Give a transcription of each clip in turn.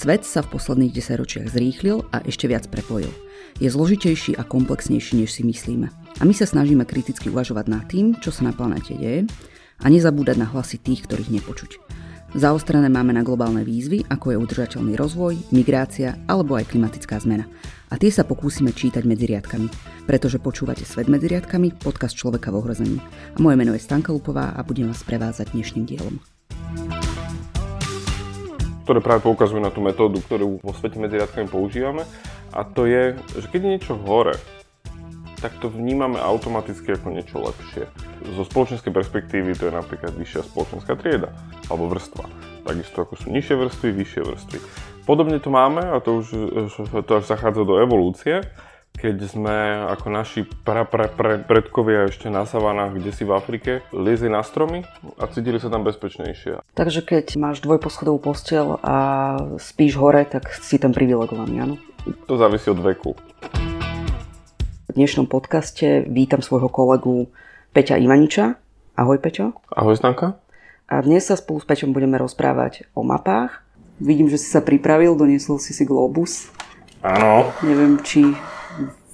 Svet sa v posledných desaťročiach zrýchlil a ešte viac prepojil. Je zložitejší a komplexnejší, než si myslíme. A my sa snažíme kriticky uvažovať nad tým, čo sa na planete deje a nezabúdať na hlasy tých, ktorých nepočuť. Zaostrené máme na globálne výzvy, ako je udržateľný rozvoj, migrácia alebo aj klimatická zmena. A tie sa pokúsime čítať medzi riadkami, pretože počúvate Svet medzi riadkami, podcast Človeka v ohrození. A moje meno je Stanka Lupová a budem vás prevázať dnešným dielom ktoré práve poukazujú na tú metódu, ktorú vo svete medzi riadkami používame. A to je, že keď je niečo hore, tak to vnímame automaticky ako niečo lepšie. Zo spoločenskej perspektívy to je napríklad vyššia spoločenská trieda alebo vrstva. Takisto ako sú nižšie vrstvy, vyššie vrstvy. Podobne to máme, a to už to až zachádza do evolúcie, keď sme ako naši pra, pra, pra, predkovia ešte na savanách, kde si v Afrike, liezli na stromy a cítili sa tam bezpečnejšie. Takže keď máš dvojposchodovú posteľ a spíš hore, tak si tam privilegovaný, áno? To závisí od veku. V dnešnom podcaste vítam svojho kolegu Peťa Ivaniča. Ahoj Peťo. Ahoj Stanka. A dnes sa spolu s Peťom budeme rozprávať o mapách. Vidím, že si sa pripravil, doniesol si si globus. Áno. Neviem, či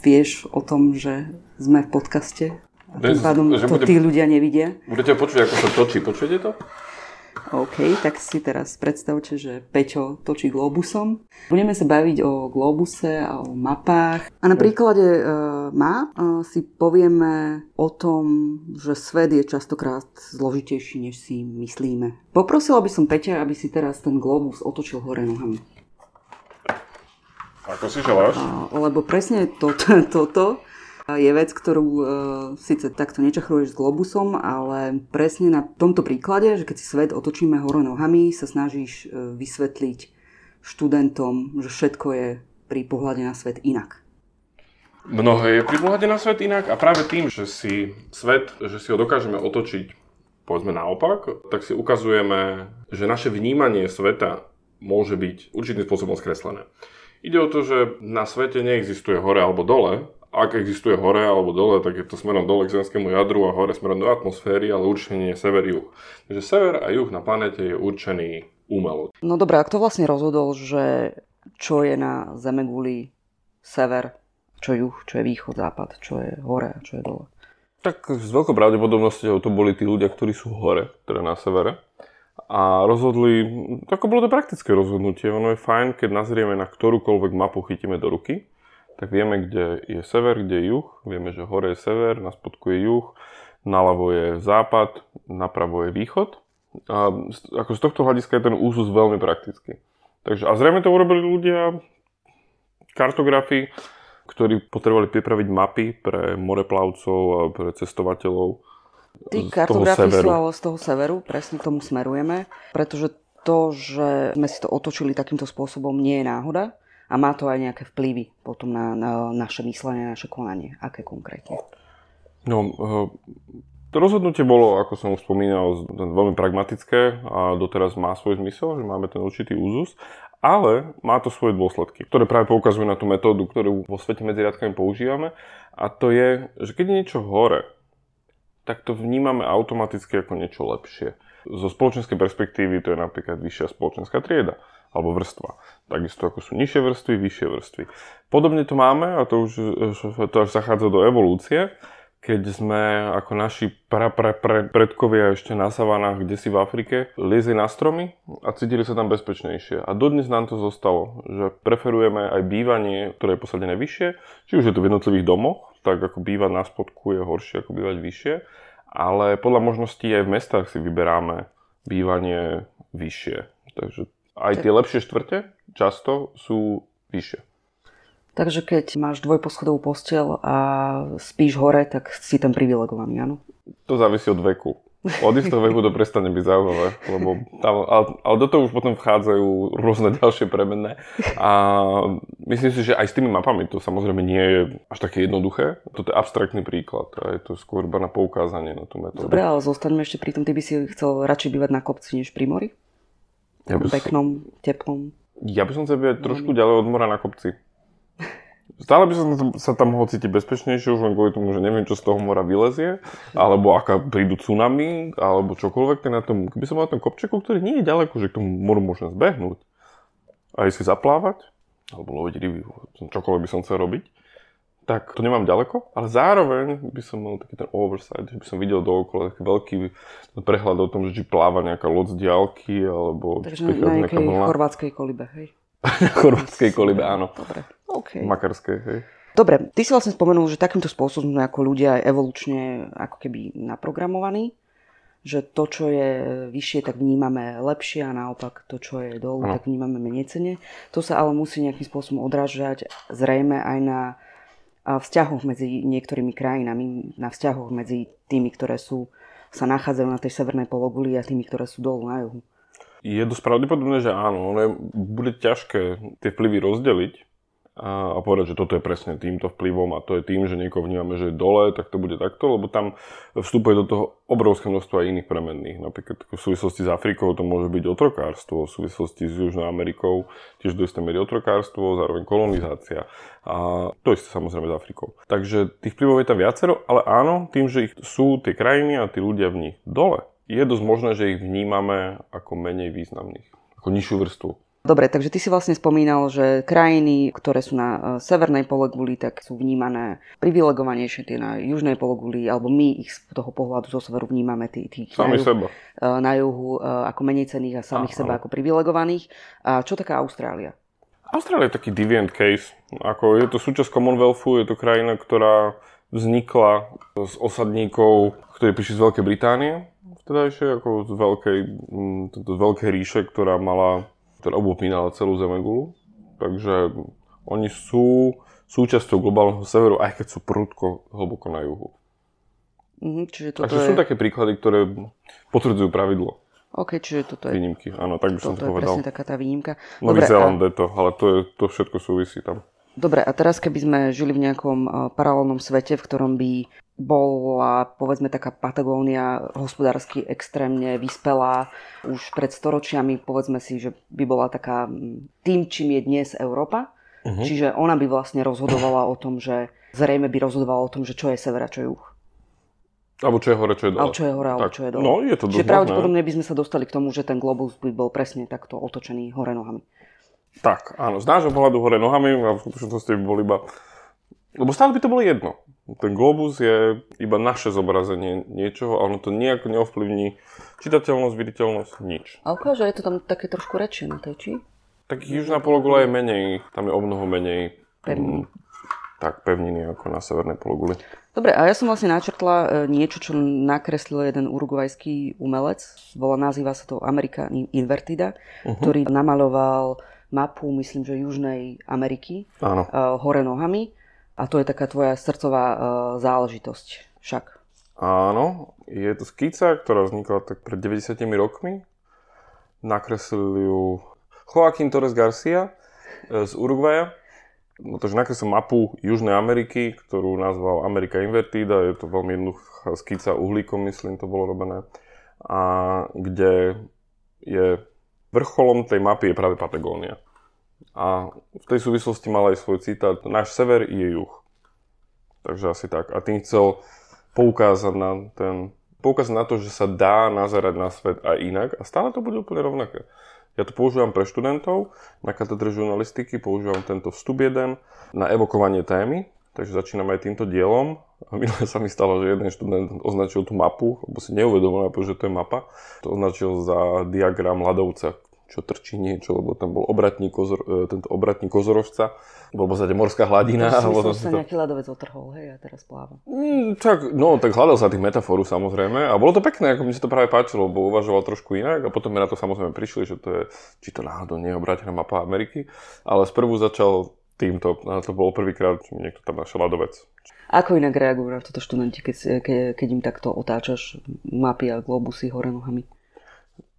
vieš o tom, že sme v podcaste. A tým pádom to bude, tí ľudia nevidia. Budete počuť, ako sa točí. Počujete to? OK, tak si teraz predstavte, že Peťo točí globusom. Budeme sa baviť o globuse a o mapách. A na príklade uh, map uh, si povieme o tom, že svet je častokrát zložitejší, než si myslíme. Poprosila by som Peťa, aby si teraz ten globus otočil hore nohami. Ako si želáš? Lebo presne toto, toto je vec, ktorú e, síce takto nečachruješ s globusom, ale presne na tomto príklade, že keď si svet otočíme hore nohami, sa snažíš e, vysvetliť študentom, že všetko je pri pohľade na svet inak. Mnohé je pri pohľade na svet inak a práve tým, že si svet, že si ho dokážeme otočiť povedzme naopak, tak si ukazujeme, že naše vnímanie sveta môže byť určitým spôsobom skreslené. Ide o to, že na svete neexistuje hore alebo dole. Ak existuje hore alebo dole, tak je to smerom dole k zemskému jadru a hore smerom do atmosféry, ale určite nie je sever-juh. Takže sever a juh na planete je určený umelo. No dobré, a kto vlastne rozhodol, že čo je na Zemeguli sever, čo juh, čo je východ, západ, čo je hore a čo je dole? Tak s veľkou pravdepodobnosťou to boli tí ľudia, ktorí sú hore, teda na severe a rozhodli, ako bolo to praktické rozhodnutie, ono je fajn, keď nazrieme na ktorúkoľvek mapu chytíme do ruky, tak vieme, kde je sever, kde je juh, vieme, že hore je sever, na spodku je juh, naľavo je západ, napravo je východ. A ako z tohto hľadiska je ten úzus veľmi praktický. Takže, a zrejme to urobili ľudia, kartografi, ktorí potrebovali pripraviť mapy pre moreplavcov a pre cestovateľov Tí kartografi sú ale z toho severu, presne tomu smerujeme, pretože to, že sme si to otočili takýmto spôsobom, nie je náhoda a má to aj nejaké vplyvy potom na, na naše myslenie, naše konanie. Aké konkrétne? No, eh, to rozhodnutie bolo, ako som už spomínal, veľmi pragmatické a doteraz má svoj zmysel, že máme ten určitý úzus, ale má to svoje dôsledky, ktoré práve poukazujú na tú metódu, ktorú vo svete medzi riadkami používame a to je, že keď je niečo hore, tak to vnímame automaticky ako niečo lepšie. Zo spoločenskej perspektívy to je napríklad vyššia spoločenská trieda alebo vrstva. Takisto ako sú nižšie vrstvy, vyššie vrstvy. Podobne to máme, a to už to až zachádza do evolúcie, keď sme ako naši pra, pra, pra, predkovia ešte na savanách, kde si v Afrike, liezli na stromy a cítili sa tam bezpečnejšie. A dodnes nám to zostalo, že preferujeme aj bývanie, ktoré je posadené vyššie, či už je to v jednotlivých domoch, tak ako bývať na spodku je horšie ako bývať vyššie, ale podľa možností aj v mestách si vyberáme bývanie vyššie. Takže aj tie lepšie štvrte často sú vyššie. Takže keď máš dvojposchodovú posteľ a spíš hore, tak si ten privilegovaný, áno? To závisí od veku. Od istého veku to prestane byť zaujímavé, lebo tam, ale, ale do toho už potom vchádzajú rôzne ďalšie premenné. A myslím si, že aj s tými mapami to samozrejme nie je až také jednoduché. Toto je abstraktný príklad a je to skôr iba na poukázanie na tú metódu. Dobre, ale zostaňme ešte pri tom, ty by si chcel radšej bývať na kopci než pri mori? Ja by peknom, teplom. Ja by som chcel bývať trošku ďalej od mora na kopci. Stále by som sa tam cítiť bezpečnejšie, už len kvôli tomu, že neviem, čo z toho mora vylezie, alebo aká prídu tsunami, alebo čokoľvek. Na tom, keby som mal na tom kopčeku, ktorý nie je ďaleko, že k tomu moru môžem zbehnúť. aj si zaplávať, alebo loviť ryby, čokoľvek by som chcel robiť, tak to nemám ďaleko, ale zároveň by som mal taký ten oversight, že by som videl dookola taký veľký prehľad o tom, že či pláva nejaká loď z diálky, alebo... Takže na nejakej chorvátskej kolibe, hej? na chorvátskej kolibe, áno. Dobre, OK. Makarskej, hej. Dobre, ty si vlastne spomenul, že takýmto spôsobom sme ako ľudia evolučne ako keby naprogramovaní že to, čo je vyššie, tak vnímame lepšie a naopak to, čo je dolu, no. tak vnímame menej cene. To sa ale musí nejakým spôsobom odrážať zrejme aj na vzťahoch medzi niektorými krajinami, na vzťahoch medzi tými, ktoré sú, sa nachádzajú na tej severnej pologuli a tými, ktoré sú dolu na juhu. Je dosť pravdepodobné, že áno, ale bude ťažké tie vplyvy rozdeliť, a, a povedať, že toto je presne týmto vplyvom a to je tým, že niekoho vnímame, že je dole, tak to bude takto, lebo tam vstupuje do toho obrovské množstvo aj iných premenných. Napríklad v súvislosti s Afrikou to môže byť otrokárstvo, v súvislosti s Južnou Amerikou tiež do istej miery otrokárstvo, zároveň kolonizácia. A to isté samozrejme s Afrikou. Takže tých vplyvov je tam viacero, ale áno, tým, že ich sú tie krajiny a tí ľudia v nich dole, je dosť možné, že ich vnímame ako menej významných, ako nižšiu vrstvu. Dobre, takže ty si vlastne spomínal, že krajiny, ktoré sú na e, severnej pologuli, tak sú vnímané privilegovanejšie tie na južnej pologuli, alebo my ich z toho pohľadu zo severu vnímame tých, tých na, juhu, seba. E, na juhu e, ako menej cených a samých a, seba ako privilegovaných. A čo taká Austrália? Austrália je taký deviant case. Ako je to súčasť Commonwealthu, je to krajina, ktorá vznikla z osadníkov, ktorí prišli z Veľkej Británie, vtedajšie, ako z veľkej, z veľkej ríše, ktorá mala ktorá obopínala celú Zemegulu. Takže oni sú súčasťou globálneho severu, aj keď sú prudko hlboko na juhu. Mm, čiže toto Takže je... sú také príklady, ktoré potvrdzujú pravidlo. OK, čiže toto je... Výnimky, áno, tak by som to, povedal. je presne taká tá výnimka. Nový Zéland a... je to, ale to, je, to všetko súvisí tam. Dobre, a teraz keby sme žili v nejakom uh, paralelnom svete, v ktorom by bola povedzme taká Patagónia hospodársky extrémne vyspelá už pred storočiami, povedzme si, že by bola taká tým, čím je dnes Európa. Uh-huh. Čiže ona by vlastne rozhodovala o tom, že zrejme by rozhodovala o tom, že čo je sever a čo je juh. Alebo čo je hore, čo je dole. Alebo čo je hore, alebo čo je dole. No, je to Čiže pravdepodobne by sme sa dostali k tomu, že ten globus by bol presne takto otočený hore nohami. Tak, áno, z nášho pohľadu hore nohami a v skutočnosti by bol iba... Lebo stále by to bolo jedno. Ten globus je iba naše zobrazenie niečoho a ono to nejako neovplyvní čitateľnosť, viditeľnosť, nič. A ukáže, je to tam také trošku rečie na tej, či? Tak južná pologula je menej, tam je o mnoho menej pevniny. Mm, tak, pevniny ako na severnej pologuli. Dobre, a ja som vlastne načrtla e, niečo, čo nakreslil jeden urugvajský umelec. Volá, nazýva sa to Amerika Invertida, uh-huh. ktorý namaloval mapu, myslím, že Južnej Ameriky Áno. Uh, hore nohami a to je taká tvoja srdcová uh, záležitosť však. Áno, je to skica, ktorá vznikla tak pred 90 rokmi. Nakreslil ju Joaquín Torres Garcia e, z Uruguaya. No, takže nakreslil mapu Južnej Ameriky, ktorú nazval Amerika Invertida. Je to veľmi jednoduchá skica uhlíkom, myslím, to bolo robené. A kde je vrcholom tej mapy je práve Patagónia. A v tej súvislosti mal aj svoj citát, náš sever je juh. Takže asi tak. A tým chcel poukázať na ten, poukázať na to, že sa dá nazerať na svet aj inak a stále to bude úplne rovnaké. Ja to používam pre študentov na katedre žurnalistiky, používam tento vstup jeden na evokovanie témy, takže začínam aj týmto dielom. A minulé sa mi stalo, že jeden študent označil tú mapu, lebo si neuvedomil, že to je mapa. To označil za diagram ľadovca, čo trčí niečo, lebo tam bol obratník, kozor, e, tento obratník kozorožca, bol v podstate morská hladina. To alebo sa to... nejaký ľadovec otrhol, hej, a teraz pláva. Mm, tak, no, tak hľadal sa tých metaforu samozrejme a bolo to pekné, ako mi sa to práve páčilo, lebo uvažoval trošku inak a potom mi na to samozrejme prišli, že to je, či to náhodou nie je obrátená mapa Ameriky, ale sprvu začal týmto, a to bolo prvýkrát, že niekto tam našiel ľadovec. Ako inak reagujú na toto študenti, keď, keď, keď im takto otáčaš mapy a globusy hore nohami?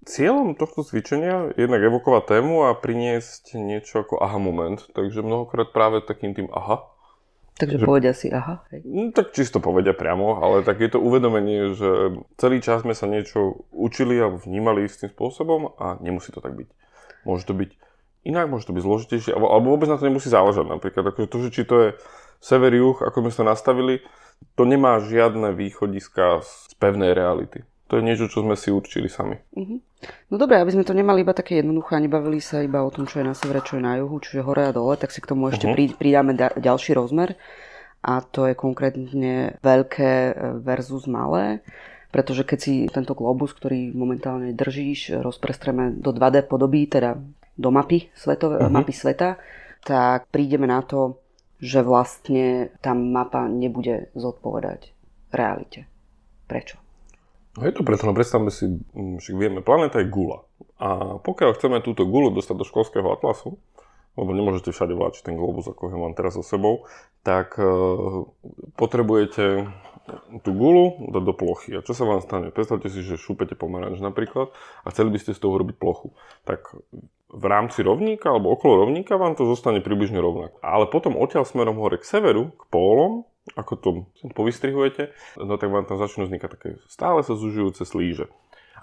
Cieľom tohto cvičenia je jednak evokovať tému a priniesť niečo ako aha moment. Takže mnohokrát práve takým tým aha. Takže že, povedia si aha. Hej. No, tak čisto povedia priamo, ale tak je to uvedomenie, že celý čas sme sa niečo učili a vnímali istým spôsobom a nemusí to tak byť. Môže to byť inak, môže to byť zložitejšie, alebo, vôbec na to nemusí záležať. Napríklad akože to, že či to je sever, juh, ako sme sa nastavili, to nemá žiadne východiska z pevnej reality. To je niečo, čo sme si určili sami. Uh-huh. No dobre, aby sme to nemali iba také jednoduché a nebavili sa iba o tom, čo je na severe, čo je na juhu, čiže hore a dole, tak si k tomu ešte uh-huh. pridáme da- ďalší rozmer a to je konkrétne veľké e, versus malé pretože keď si tento globus, ktorý momentálne držíš, rozprestreme do 2D podoby, teda do mapy, svetové, uh-huh. mapy sveta, tak prídeme na to, že vlastne tá mapa nebude zodpovedať realite. Prečo? No je to preto, no predstavme si, že vieme, planéta je gula. A pokiaľ chceme túto gulu dostať do školského atlasu, lebo nemôžete všade vláčiť ten globus, ako ho mám teraz so sebou, tak uh, potrebujete tú gulu dať do plochy. A čo sa vám stane? Predstavte si, že šúpete pomeranč napríklad a chceli by ste z toho robiť plochu. Tak v rámci rovníka alebo okolo rovníka vám to zostane približne rovnako. Ale potom odtiaľ smerom hore k severu, k pólom, ako to povystrihujete, no tak vám tam začnú vznikať také stále sa zužujúce slíže.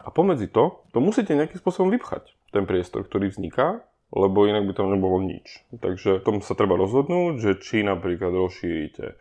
A pomedzi to, to musíte nejakým spôsobom vypchať, ten priestor, ktorý vzniká, lebo inak by tam nebolo nič. Takže tom sa treba rozhodnúť, že či napríklad rozšírite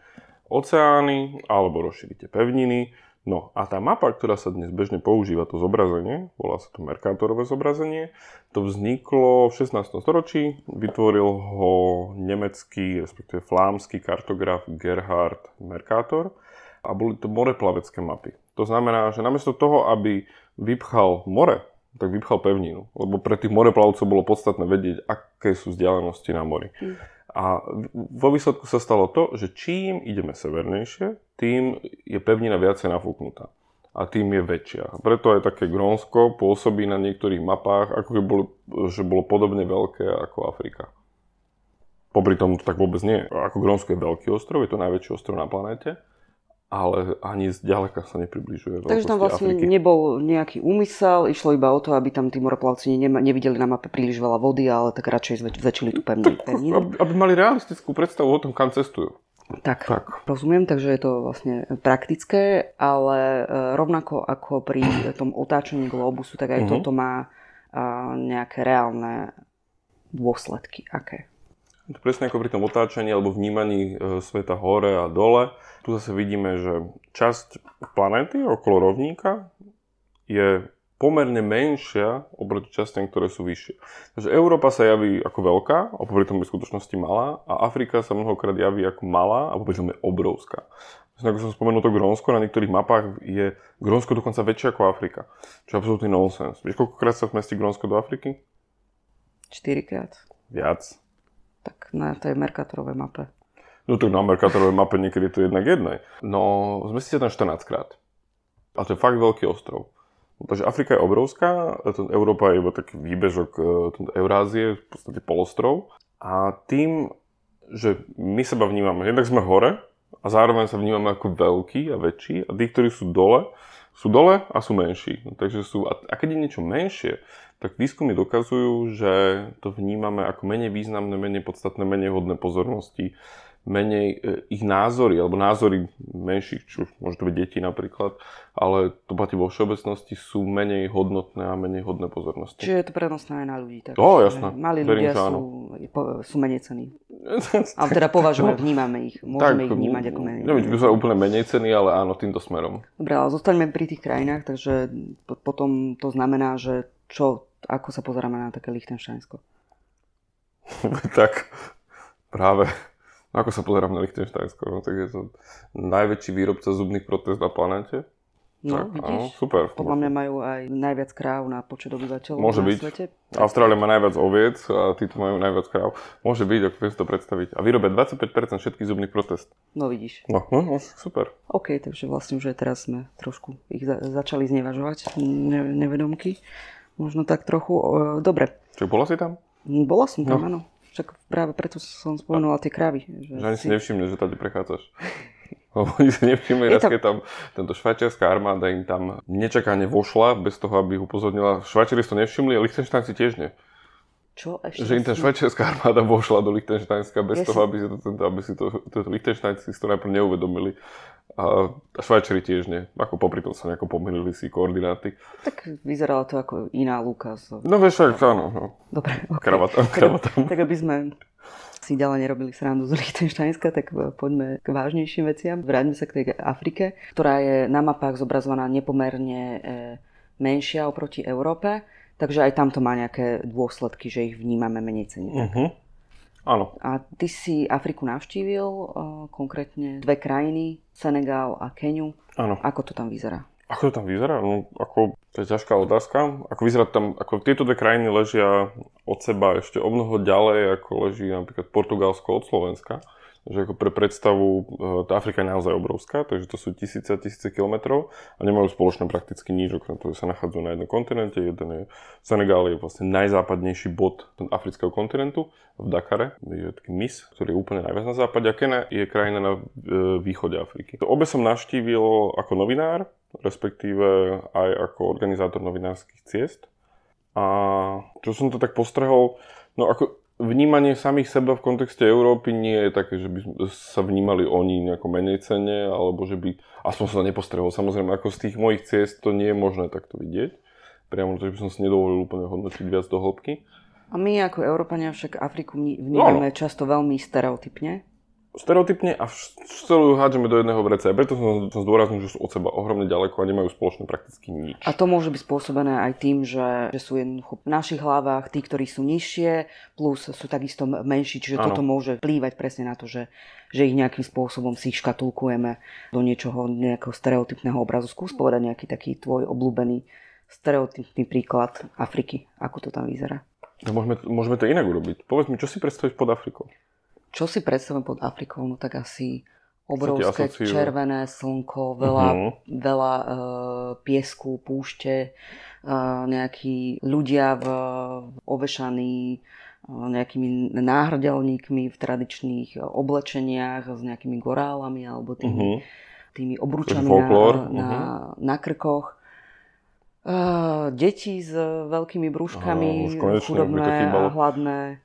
oceány alebo rozšírite pevniny. No a tá mapa, ktorá sa dnes bežne používa, to zobrazenie, volá sa to Mercatorové zobrazenie, to vzniklo v 16. storočí, vytvoril ho nemecký, respektíve flámsky kartograf Gerhard Mercator a boli to moreplavecké mapy. To znamená, že namiesto toho, aby vypchal more, tak vypchal pevninu, lebo pre tých moreplavcov bolo podstatné vedieť, aké sú vzdialenosti na mori. Mm. A vo výsledku sa stalo to, že čím ideme severnejšie, tým je pevnina viacej nafúknutá. A tým je väčšia. Preto aj také Grónsko pôsobí na niektorých mapách, ako keby bolo, že bolo podobne veľké ako Afrika. Popri tom to tak vôbec nie. Ako Grónsko je veľký ostrov, je to najväčší ostrov na planéte ale ani zďaleka sa nepribližuje. Takže tam vlastne Afriky. nebol nejaký úmysel, išlo iba o to, aby tam tí moreplavci ne, nevideli na mape príliš veľa vody, ale tak radšej zväčšili tú pevninu. Aby, aby mali realistickú predstavu o tom, kam cestujú. Tak, tak, rozumiem, takže je to vlastne praktické, ale e, rovnako ako pri tom otáčaní globusu, tak aj uh-huh. toto má nejaké reálne dôsledky. Aké? To presne ako pri tom otáčaní alebo vnímaní e, sveta hore a dole. Tu zase vidíme, že časť planéty okolo rovníka je pomerne menšia oproti častiam, ktoré sú vyššie. Takže Európa sa javí ako veľká, a popri tom je v skutočnosti malá, a Afrika sa mnohokrát javí ako malá, a popri tom je obrovská. Ako som spomenul to Grónsko, na niektorých mapách je Grónsko dokonca väčšie ako Afrika. Čo je absolútny nonsens. Vieš, koľkokrát sa vmestí Grónsko do Afriky? 4 krát. Viac tak na tej Mercatorovej mape. No tak na Mercatorovej mape niekedy to jednak jednej. No, zmestíte tam 14 krát. A to je fakt veľký ostrov. Takže Afrika je obrovská, Európa je iba taký výbežok e, Eurázie, v podstate polostrov. A tým, že my seba vnímame, jednak sme hore a zároveň sa vnímame ako veľký a väčší a tí, ktorí sú dole, sú dole a sú menší. Takže sú, a keď je niečo menšie, tak výskumy dokazujú, že to vnímame ako menej významné, menej podstatné, menej hodné pozornosti, menej e, ich názory, alebo názory menších, čo môže to byť deti napríklad, ale to platí vo všeobecnosti, sú menej hodnotné a menej hodné pozornosti. Čiže je to prenosné aj na ľudí. Tak, oh, jasné. Malí ľudia sú, sú menej cení. ale teda považujeme, vnímame ich, môžeme tak, ich vnímať ako menej. Neviem, či by úplne menej cení, ale áno, týmto smerom. Dobre, ale zostaňme pri tých krajinách, takže potom to znamená, že čo ako sa pozeráme na také Lichtensteinsko? tak práve ako sa pozerám na Lichtensteinsko? No, tak je to najväčší výrobca zubných protéz na planete. No, tak, vidíš? Áno, super. Podľa mňa majú aj najviac kráv na počet obyvateľov Môže na byť. svete. Austrália má najviac oviec a títo majú najviac kráv. Môže byť, ako si to predstaviť. A vyrobia 25% všetkých zubných protéz. No vidíš. No, no, no, super. OK, takže vlastne už aj teraz sme trošku ich za- začali znevažovať, ne- nevedomky. Možno tak trochu. Dobre. Čo, bola si tam? Bola som tam, no. áno. Však práve preto som spomenula tie krávy. Že, že ani si nevšimne, že tady prechádzaš. Lebo oni si nevšimli, raz, keď tam tento švajčiarská armáda im tam nečakane vošla, bez toho, aby ich upozornila. Švajčiari to nevšimli a Lichtenstein si tiež nie. Čo ešte? Že im tá švajčiarská armáda vošla do Lichtensteinska bez Ja toho, aby si to, tento, aby si to, to Lichtensteinci si to najprv neuvedomili. A, a Švajčari tiež nie. Ako popri tom sa nejako pomýlili si koordináty. Tak vyzeralo to ako iná Luka. So... No vieš, tak áno, no. Dobre, okay. Kravatám, kravatám. Tak aby sme si ďalej nerobili srandu z Liechtensteinska, tak e, poďme k vážnejším veciam. Vráťme sa k tej Afrike, ktorá je na mapách zobrazovaná nepomerne e, menšia oproti Európe, takže aj tam to má nejaké dôsledky, že ich vnímame menej cene. Uh-huh. Áno. A ty si Afriku navštívil, e, konkrétne dve krajiny, Senegal a Keniu. Áno. Ako to tam vyzerá? Ako to tam vyzerá? No, ako, to je ťažká otázka. Ako vyzerá tam, ako tieto dve krajiny ležia od seba ešte o mnoho ďalej, ako leží napríklad Portugalsko od Slovenska. Takže ako pre predstavu, e, tá Afrika je naozaj obrovská, takže to sú tisíce a tisíce kilometrov a nemajú spoločné prakticky nič, okrem toho, že sa nachádzajú na jednom kontinente. Jeden je, Senegal je vlastne najzápadnejší bod afrického kontinentu v Dakare, je taký mis, ktorý je úplne najviac na západe a Kenia je krajina na e, východe Afriky. Obe som navštívil ako novinár, respektíve aj ako organizátor novinárskych ciest. A čo som to tak postrehol, no ako vnímanie samých seba v kontexte Európy nie je také, že by sa vnímali oni nejako menej cene, alebo že by, aspoň som to nepostrehol, samozrejme ako z tých mojich ciest to nie je možné takto vidieť. Priamo, že by som si nedovolil úplne hodnotiť viac do hĺbky. A my ako Európania však Afriku vní- vnímame často veľmi stereotypne. Stereotypne a celú hádžeme do jedného vreca. A preto som, som zdôraznil, že sú od seba ohromne ďaleko a nemajú spoločné prakticky nič. A to môže byť spôsobené aj tým, že, že sú jednoducho v našich hlavách tí, ktorí sú nižšie, plus sú takisto menší, čiže Áno. toto môže vplývať presne na to, že, že ich nejakým spôsobom si škatulkujeme do niečoho, nejakého stereotypného obrazu. Skús povedať nejaký taký tvoj obľúbený stereotypný príklad Afriky, ako to tam vyzerá. No, môžeme, môžeme to inak urobiť. Povedz mi, čo si predstavíš pod Afrikou? Čo si predstavujem pod Afrikou? No tak asi obrovské červené slnko, veľa, Mhm. veľa e, piesku, púšte, e, nejakí ľudia v, ovešaní e, nejakými náhrdelníkmi v tradičných oblečeniach s nejakými gorálami alebo tými, Uh-huh. tými obrúčami folklór, na, na, na krkoch. Uh, deti s veľkými brúškami, to chudobné a hladné.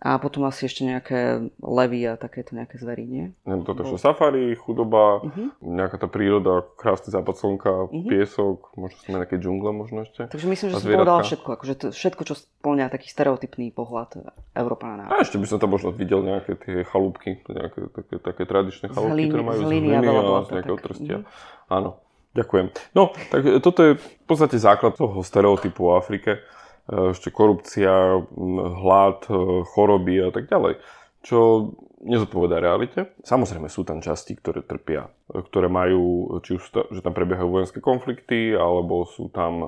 A potom asi ešte nejaké levy a takéto nejaké zvery, nie? Neviem, toto ešte safari, chudoba, Uh-huh. nejaká tá príroda, krásny západ slnka, Mhm. piesok, možno sme nejaké džungle možno ešte. Takže myslím, že som povedala všetko. Akože to, všetko, čo splňa taký stereotypný pohľad Európana na A ešte by som tam možno videl nejaké tie chalúbky, nejaké také, také tradičné chalúbky, ktoré majú z hliny a a z nejakého tak. trstia. Mhm. Áno, ďakujem. No, tak toto je v podstate základ toho stereotypu o Afrike. E, Ešte korupcia, hlad, e, choroby a tak ďalej. Čo nezodpovedá realite. Samozrejme sú tam časti, ktoré trpia, e, ktoré majú, či už že tam prebiehajú vojenské konflikty, alebo sú tam,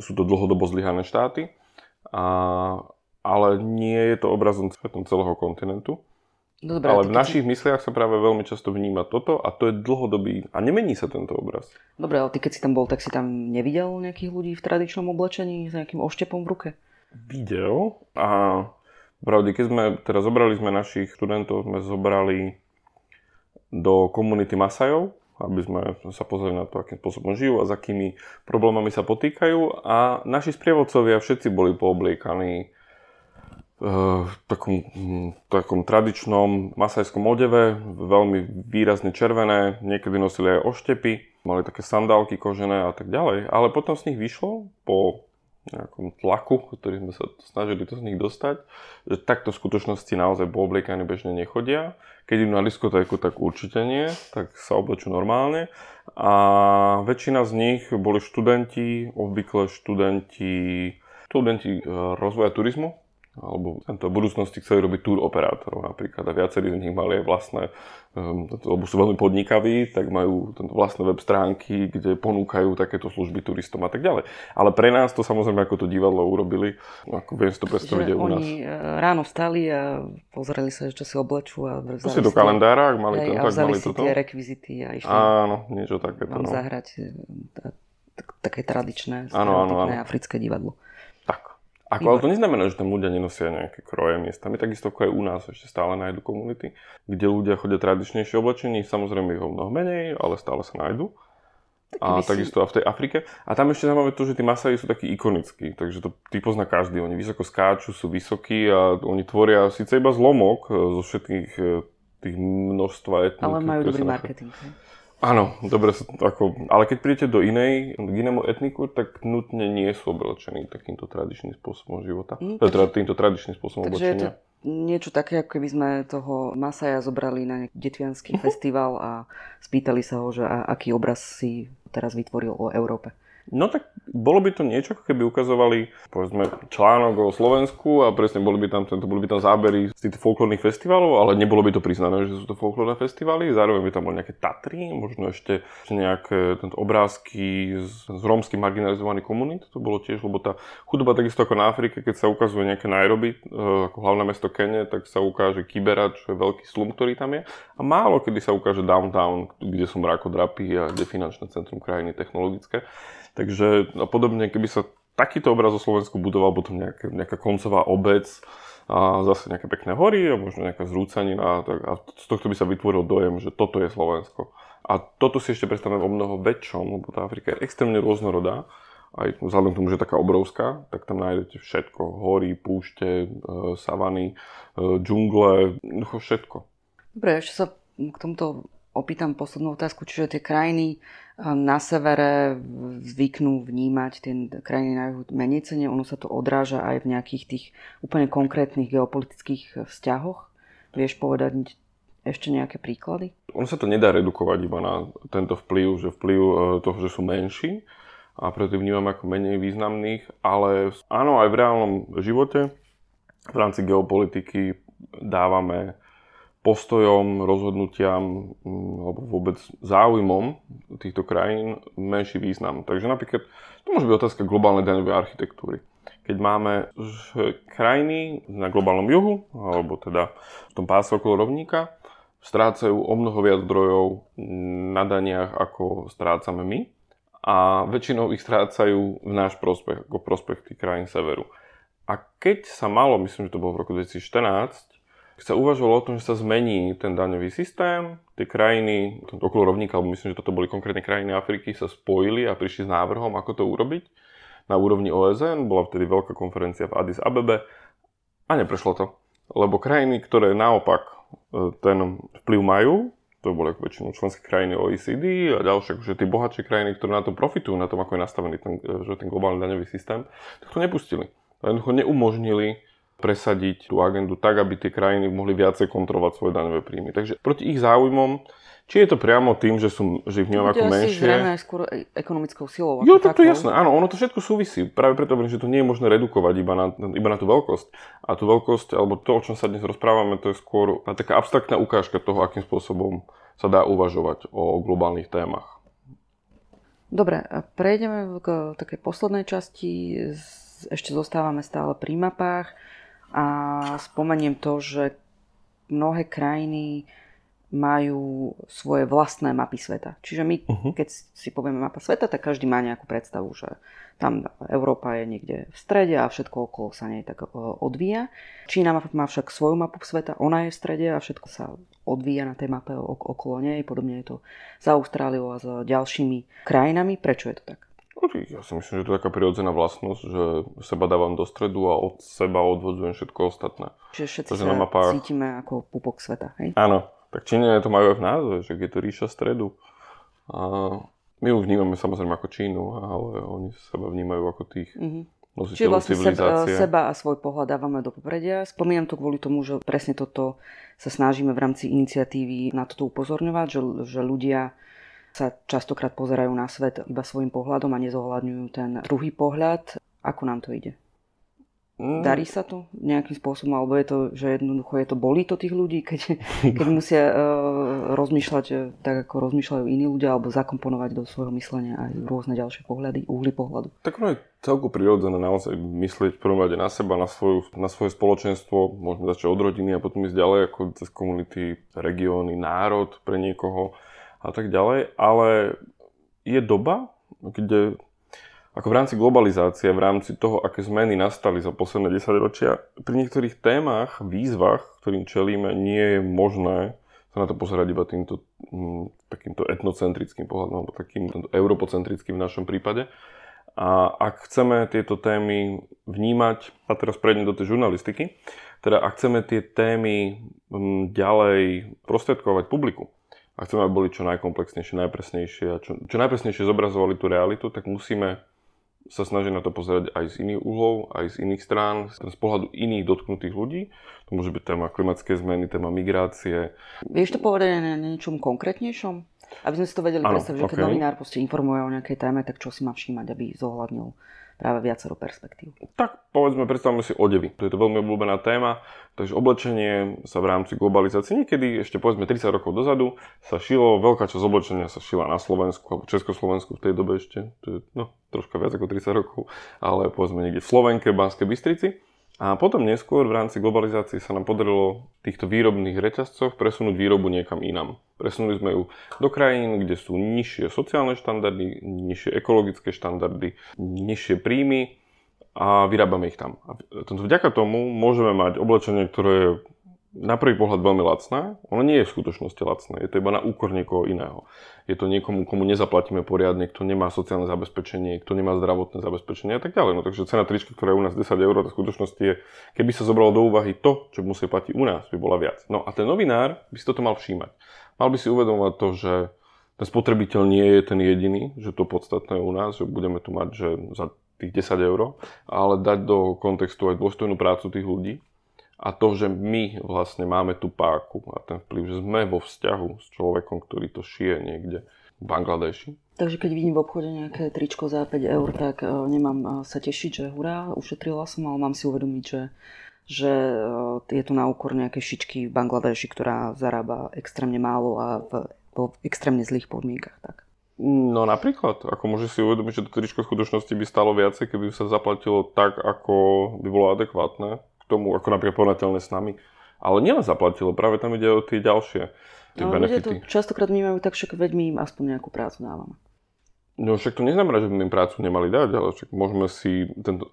sú to dlhodobo zlyhané štáty. A, ale nie je to obrazom celého kontinentu. Dobré, ale v našich mysliach sa práve veľmi často vníma toto a to je dlhodobý a nemení sa tento obraz. Si, dobre, ale ty keď si tam bol, tak si tam nevidel nejakých ľudí v tradičnom oblečení s nejakým oštepom v ruke? Videl a pravde, keď sme, teraz zobrali sme našich študentov, sme zobrali do komunity Masajov, aby sme sa pozreli na to, akým spôsobom žijú a s akými problémami sa potýkajú. A naši sprievodcovia všetci boli poobliekaní v takom, hm, takom tradičnom masajskom odeve, veľmi výrazne červené, niekedy nosili aj oštepy, mali také sandálky kožené a tak ďalej. Ale potom z nich vyšlo po nejakom tlaku, ktorý sme sa snažili to z nich dostať, že takto v skutočnosti naozaj poobliekaní bežne nechodia. Keď idú na diskotéku, tak určite nie, tak sa oblečú normálne. A väčšina z nich boli študenti, obvykle študenti, študenti eh, rozvoja turizmu, alebo tento v budúcnosti chceli robiť tour operátorov napríklad a viacerí z nich mali aj vlastné, um, lebo sú veľmi podnikaví, tak majú tento vlastné web stránky, kde ponúkajú takéto služby turistom a tak ďalej. Ale pre nás to samozrejme ako to divadlo urobili, ako viem si to predstaviť aj u nás. oni e, ráno vstali a pozreli sa, čo si oblečú a To vzali si do kalendára, ak mali hej, ten, tak mali si toto. tie rekvizity a išli Áno, niečo takéto. vám No. zahrať e, ta- tak- také tradičné, Áno, áno, áno. africké divadlo. Ako, ale to neznamená, že tam ľudia nenosia nejaké kroje miestami. Takisto ako aj u nás ešte stále nájdu komunity, kde ľudia chodia tradičnejšie oblečení. Samozrejme ich o mnoho menej, ale stále sa nájdu. a si... takisto a v tej Afrike. A tam ešte zaujímavé to, že tí Masai sú takí ikonickí, takže to ty pozná každý. Oni vysoko skáču, sú vysokí a oni tvoria síce iba zlomok e, zo všetkých e, tých množstva etník. Ale majú dobrý marketing. Áno, dobre ako, ale keď prídete do inej, k inému etniku, tak nutne nie sú oblečení takýmto tradičným spôsobom života. Mm, teda týmto tradičným spôsobom takže oblečenia. Je to niečo také, ako keby sme toho Masaja zobrali na detvianský festival a spýtali sa ho, že a, aký obraz si teraz vytvoril o Európe. No tak bolo by to niečo, ako keby ukazovali povedzme článok o Slovensku a presne boli by tam, to boli by tam zábery z tých folklórnych festivalov, ale nebolo by to priznané, že sú to folklórne festivaly. Zároveň by tam boli nejaké Tatry, možno ešte, nejaké tento obrázky z, z rómskych marginalizovaných komunít. To bolo tiež, lebo tá chudoba takisto ako na Afrike, keď sa ukazuje nejaké Nairobi, e, ako hlavné mesto Kene, tak sa ukáže Kibera, čo je veľký slum, ktorý tam je. A málo kedy sa ukáže downtown, kde sú mrakodrapy a kde finančné centrum krajiny technologické. Takže a podobne, keby sa takýto obraz o Slovensku budoval potom nejaká, nejaká koncová obec a zase nejaké pekné hory a možno nejaká zrúcanina tak, a z tohto by sa vytvoril dojem, že toto je Slovensko. A toto si ešte predstavujeme o mnoho väčšom, lebo tá Afrika je extrémne rôznorodá aj vzhľadom k tomu, že je taká obrovská, tak tam nájdete všetko. Hory, púšte, e, savany, e, džungle, všetko. Dobre, ešte sa k tomuto opýtam poslednú otázku, čiže tie krajiny na severe zvyknú vnímať tie krajiny na juhu menej cene, ono sa to odráža aj v nejakých tých úplne konkrétnych geopolitických vzťahoch. Vieš povedať ešte nejaké príklady? Ono sa to nedá redukovať iba na tento vplyv, že vplyv e, toho, že sú menší a preto vnímam ako menej významných, ale áno, aj v reálnom živote v rámci geopolitiky dávame postojom, rozhodnutiam mm, alebo vôbec záujmom týchto krajín menší význam. Takže napríklad to môže byť otázka globálnej daňovej architektúry. Keď máme krajiny na globálnom juhu, alebo teda v tom páse okolo rovníka, strácajú o mnoho viac zdrojov na daniach, ako strácame my. A väčšinou ich strácajú v náš prospech, ako prospech tých krajín severu. A keď sa malo, myslím, že to bolo v roku 2014, sa uvažovalo o tom, že sa zmení ten daňový systém, tie krajiny okolo rovníka, alebo myslím, že toto boli konkrétne krajiny Afriky, sa spojili a prišli s návrhom, ako to urobiť na úrovni OSN. Bola vtedy veľká konferencia v Addis Abebe a neprešlo to. Lebo krajiny, ktoré naopak e, ten vplyv majú, to boli ako väčšinou členské krajiny OECD a ďalšie, akože tie bohatšie krajiny, ktoré na tom profitujú, na tom, ako je nastavený ten, e, že ten globálny daňový systém, tak to nepustili. Jednoducho neumožnili presadiť tú agendu tak, aby tie krajiny mohli viacej kontrolovať svoje daňové príjmy. Takže proti ich záujmom či je to priamo tým, že, sú, že ich vnímam ako menšie? Zrejme aj skôr ekonomickou silou. Jo, tak to je jasné. Áno, ono to všetko súvisí. Práve preto že to nie je možné redukovať iba na, iba na tú veľkosť. A tú veľkosť, alebo to, o čom sa dnes rozprávame, to je skôr taká abstraktná ukážka toho, akým spôsobom sa dá uvažovať o globálnych témach. Dobre, prejdeme k takej poslednej časti. Ešte zostávame stále pri mapách. A spomeniem to, že mnohé krajiny majú svoje vlastné mapy sveta. Čiže my, uh-huh. keď si povieme mapa sveta, tak každý má nejakú predstavu, že tam Európa je niekde v strede a všetko okolo sa nej tak e, odvíja. Čína má však svoju mapu sveta, ona je v strede a všetko sa odvíja na tej mape okolo nej. Podobne je to za Austráliou a s ďalšími krajinami. Prečo je to tak? Ja si myslím, že to je taká prirodzená vlastnosť, že seba dávam do stredu a od seba odvodzujem všetko ostatné. Čiže všetci Takže sa mapách... cítime ako pupok sveta, hej? Áno, tak Číňania to majú aj v názve, že je to ríša stredu. A my ju vnímame samozrejme ako Čínu, ale oni seba vnímajú ako tých mm-hmm. Čiže vlastne civilizácie. Seba, a svoj pohľad dávame do popredia. Spomínam to kvôli tomu, že presne toto sa snažíme v rámci iniciatívy na toto upozorňovať, že, že ľudia sa častokrát pozerajú na svet iba svojim pohľadom a nezohľadňujú ten druhý pohľad. Ako nám to ide? Mm. Darí sa to nejakým spôsobom, alebo je to, že jednoducho je to, bolí to tých ľudí, keď, keď musia uh, rozmýšľať uh, tak, ako rozmýšľajú iní ľudia, alebo zakomponovať do svojho myslenia aj rôzne ďalšie pohľady, uhly pohľadu. Tak ono je celku prirodzené naozaj myslieť v prvom rade na seba, na, svoju, na svoje spoločenstvo, môžeme začať od rodiny a potom ísť ďalej ako cez komunity, regióny, národ pre niekoho a tak ďalej, ale je doba, kde ako v rámci globalizácie, v rámci toho, aké zmeny nastali za posledné 10 ročia, pri niektorých témach, výzvach, ktorým čelíme, nie je možné sa na to pozerať iba týmto mm, takýmto etnocentrickým pohľadom, alebo takým europocentrickým v našom prípade. A ak chceme tieto témy vnímať, a teraz prejdem do tej žurnalistiky, teda ak chceme tie témy mm, ďalej prostredkovať publiku, a chceme, aby boli čo najkomplexnejšie, najpresnejšie a čo, čo najpresnejšie zobrazovali tú realitu, tak musíme sa snažiť na to pozerať aj z iných uhlov, aj z iných strán, z pohľadu iných dotknutých ľudí. To môže byť téma klimatické zmeny, téma migrácie. Vieš to povedať na niečom konkrétnejšom? Aby sme si to vedeli ano, predstaviť, že okay. keď novinár informuje o nejakej téme, tak čo si má všímať, aby zohľadnil práve viacero perspektív. Tak povedzme, predstavme si odevy. To je to veľmi obľúbená téma. Takže oblečenie sa v rámci globalizácie niekedy ešte povedzme 30 rokov dozadu sa šilo, veľká časť oblečenia sa šila na Slovensku alebo Československu v tej dobe ešte, to je no, troška viac ako 30 rokov, ale povedzme niekde v Slovenke, Banskej Bystrici. A potom neskôr v rámci globalizácie sa nám podarilo v týchto výrobných reťazcoch presunúť výrobu niekam inam. Presunuli sme ju do krajín, kde sú nižšie sociálne štandardy, nižšie ekologické štandardy, nižšie príjmy a vyrábame ich tam. A vďaka tomu môžeme mať oblečenie, ktoré je na prvý pohľad veľmi lacné, ono nie je v skutočnosti lacné, je to iba na úkor niekoho iného. Je to niekomu, komu nezaplatíme poriadne, kto nemá sociálne zabezpečenie, kto nemá zdravotné zabezpečenie a tak ďalej. No takže cena trička, ktorá je u nás 10 eur, v skutočnosti je, keby sa zobralo do úvahy to, čo musí platiť u nás, by bola viac. No a ten novinár by si toto mal všímať. Mal by si uvedomovať to, že ten spotrebiteľ nie je ten jediný, že to podstatné je u nás, že budeme tu mať že za tých 10 eur, ale dať do kontextu aj dôstojnú prácu tých ľudí, a to, že my vlastne máme tú páku a ten vplyv, že sme vo vzťahu s človekom, ktorý to šije niekde v Bangladeši. Takže keď vidím v obchode nejaké tričko za 5 eur, tak uh, nemám uh, sa tešiť, že hurá, ušetrila som, ale mám si uvedomiť, že, že uh, je tu na úkor nejaké šičky v Bangladeši, ktorá zarába extrémne málo a v, v extrémne zlých podmienkach. Tak. No napríklad, ako môže si uvedomiť, že to tričko v skutočnosti by stalo viacej, keby sa zaplatilo tak, ako by bolo adekvátne tomu, ako napríklad porovnateľné s nami. Ale nielen zaplatilo, práve tam ide o tie ďalšie tie no, benefity. to častokrát vnímajú tak, že veď my im aspoň nejakú prácu dávame. No však to neznamená, že by im prácu nemali dať, ale však môžeme si... Tento...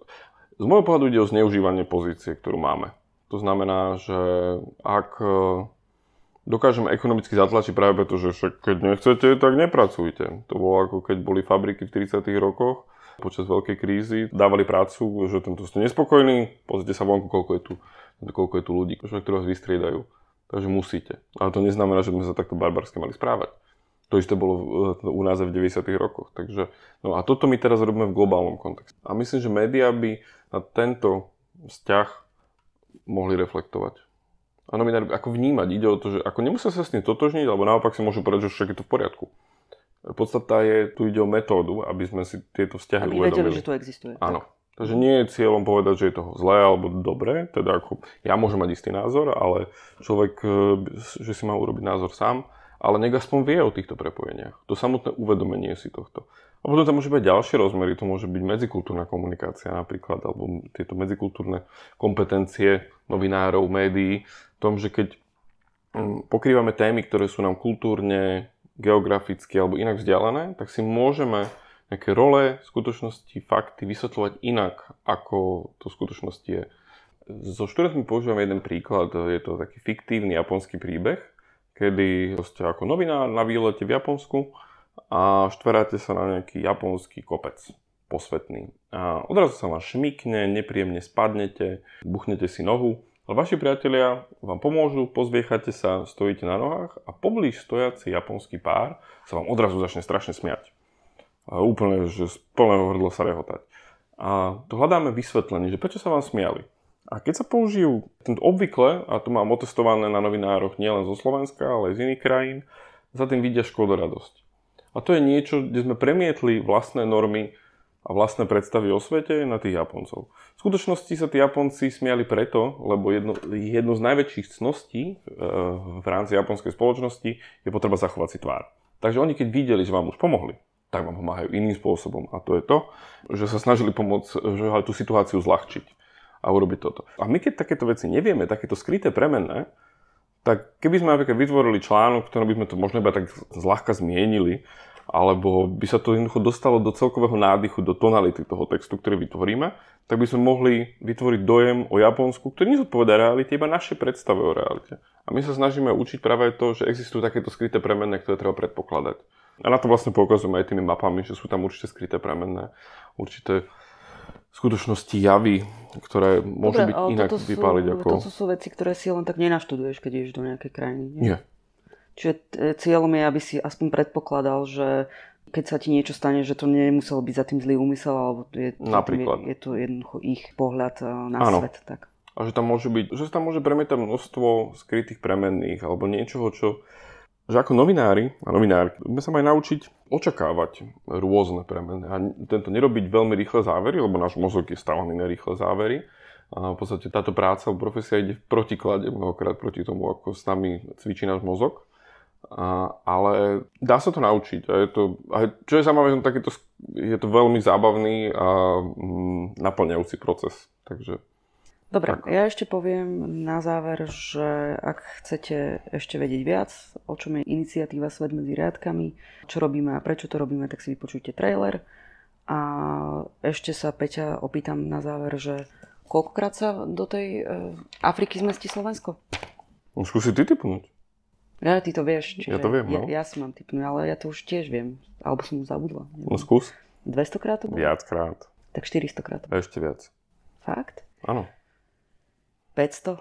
Z môjho pohľadu ide o zneužívanie pozície, ktorú máme. To znamená, že ak e, dokážeme ekonomicky zatlačiť práve preto, že však keď nechcete, tak nepracujte. To bolo ako keď boli fabriky v 30 rokoch počas veľkej krízy dávali prácu, že tento ste nespokojní, pozrite sa vonku, koľko je tu, koľko je tu ľudí, ktorí vás vystriedajú. Takže musíte. Ale to neznamená, že sme sa takto barbarsky mali správať. To isté bolo u nás aj v 90. rokoch. Takže, no a toto my teraz robíme v globálnom kontexte. A myslím, že médiá by na tento vzťah mohli reflektovať. A novinári ako vnímať. Ide o to, že ako nemusia sa s tým totožniť, alebo naopak si môžu povedať, že však je to v poriadku. Podstata je, tu ide o metódu, aby sme si tieto vzťahy aby uvedomili. vedeli, že to existuje. Áno. Tak. Takže nie je cieľom povedať, že je to zlé alebo dobré, teda ako ja môžem mať istý názor, ale človek, e, že si má urobiť názor sám, ale nech aspoň vie o týchto prepojeniach. To samotné uvedomenie si tohto. A potom tam môže byť ďalšie rozmery, to môže byť medzikultúrna komunikácia napríklad, alebo tieto medzikultúrne kompetencie novinárov, médií, v tom, že keď mm, pokrývame témy, ktoré sú nám kultúrne, geograficky alebo inak vzdialené, tak si môžeme nejaké role, skutočnosti, fakty vysvetľovať inak, ako to v skutočnosti je. So študentmi používam jeden príklad, je to taký fiktívny japonský príbeh, kedy ste ako novinár na výlete v Japonsku a štveráte sa na nejaký japonský kopec posvetný. A odrazu sa vám šmikne, nepríjemne spadnete, buchnete si nohu ale vaši priatelia vám pomôžu, pozviechate sa, stojíte na nohách a poblíž stojaci japonský pár sa vám odrazu začne strašne smiať. A úplne, že z plného hrdla sa rehotať. A to hľadáme vysvetlenie, že prečo sa vám smiali. A keď sa použijú tento obvykle, a to mám otestované na novinároch nielen zo Slovenska, ale aj z iných krajín, za tým vidia škodoradosť. A to je niečo, kde sme premietli vlastné normy a vlastné predstavy o svete na tých Japoncov. V skutočnosti sa tí Japonci smiali preto, lebo jedno, jedno z najväčších cností e, v rámci japonskej spoločnosti je potreba zachovať si tvár. Takže oni keď videli, že vám už pomohli, tak vám pomáhajú iným spôsobom. A to je to, že sa snažili pomôcť, že tú situáciu zľahčiť a urobiť toto. A my keď takéto veci nevieme, takéto skryté premenné, tak keby sme napríklad vytvorili článok, ktorý by sme to možno iba tak zľahka zmienili, alebo by sa to jednoducho dostalo do celkového nádychu, do tonality toho textu, ktorý vytvoríme, tak by sme mohli vytvoriť dojem o Japonsku, ktorý nezodpovedá realite, iba naše predstave o realite. A my sa snažíme učiť práve to, že existujú takéto skryté premenné, ktoré treba predpokladať. A na to vlastne poukazujeme aj tými mapami, že sú tam určite skryté premenné, určité skutočnosti javy, ktoré môžu Dobre, byť inak vypáliť ako... Toto sú veci, ktoré si len tak nenaštuduješ, keď ideš do nejakej krajiny. Nie? nie. Čiže cieľom je, aby si aspoň predpokladal, že keď sa ti niečo stane, že to nemuselo byť za tým zlý úmysel, alebo je, Napríklad. je, je to jednoducho ich pohľad eh, na ano. svet. Tak. A že tam môže byť, že sa tam môže premietať množstvo skrytých premenných, alebo niečoho, čo že ako novinári a novinárky sme sa mali naučiť očakávať rôzne premeny a tento nerobiť veľmi rýchle závery, lebo náš mozog je stávaný na rýchle závery. A v podstate táto práca profesia ide v protiklade mnohokrát proti tomu, ako s nami cvičí náš mozog. A, ale dá sa to naučiť. A je to, a čo je zaujímavé, takéto, je to veľmi zábavný a mm, naplňajúci proces. Takže Dobre, tak. ja ešte poviem na záver, že ak chcete ešte vedieť viac, o čom je iniciatíva Svet medzi riadkami, čo robíme a prečo to robíme, tak si vypočujte trailer. A ešte sa Peťa opýtam na záver, že koľkokrát sa do tej uh, Afriky zmestí Slovensko? No, skúsi ty typnúť. Ja, ty to vieš. Čiže ja to viem, no. Ja, ja si mám typnúť, ale ja to už tiež viem. Alebo som zabudla. Neviem. No skús. 200 krát to bolo? Viackrát. Tak 400 krát. A ešte viac. Fakt? Áno. 500?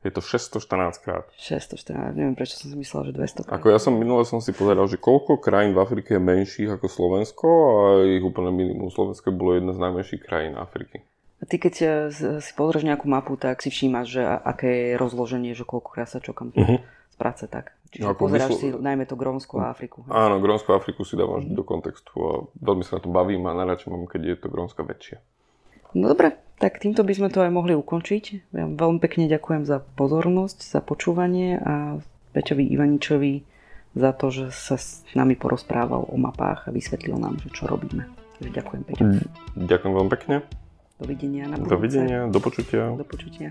Je to 614 krát. 614, neviem prečo som si myslel, že 200 krát. Ako ja som minule som si pozeral, že koľko krajín v Afrike je menších ako Slovensko a ich úplne minimum. Slovensko bolo jedna z najmenších krajín Afriky. A ty keď eh, si pozrieš nejakú mapu, tak si všímaš, že aké je rozloženie, že koľkokrát sa čo kam uh-huh. Práce tak. Čiže no, pozeráš mysl... si najmä to Grónsko a Afriku. Hej. Áno, Grónsko a Afriku si dávam uh-huh. do kontextu a veľmi sa na to bavím a najradšej mám, keď je to Grónska väčšie. No dobre, tak týmto by sme to aj mohli ukončiť. Ja veľmi pekne ďakujem za pozornosť, za počúvanie a Peťovi Ivaničovi za to, že sa s nami porozprával o mapách a vysvetlil nám, že čo robíme. Takže ďakujem Peťo. Ďakujem veľmi pekne. Dovidenia na budúce. Dovidenia, do počutia. Do počutia.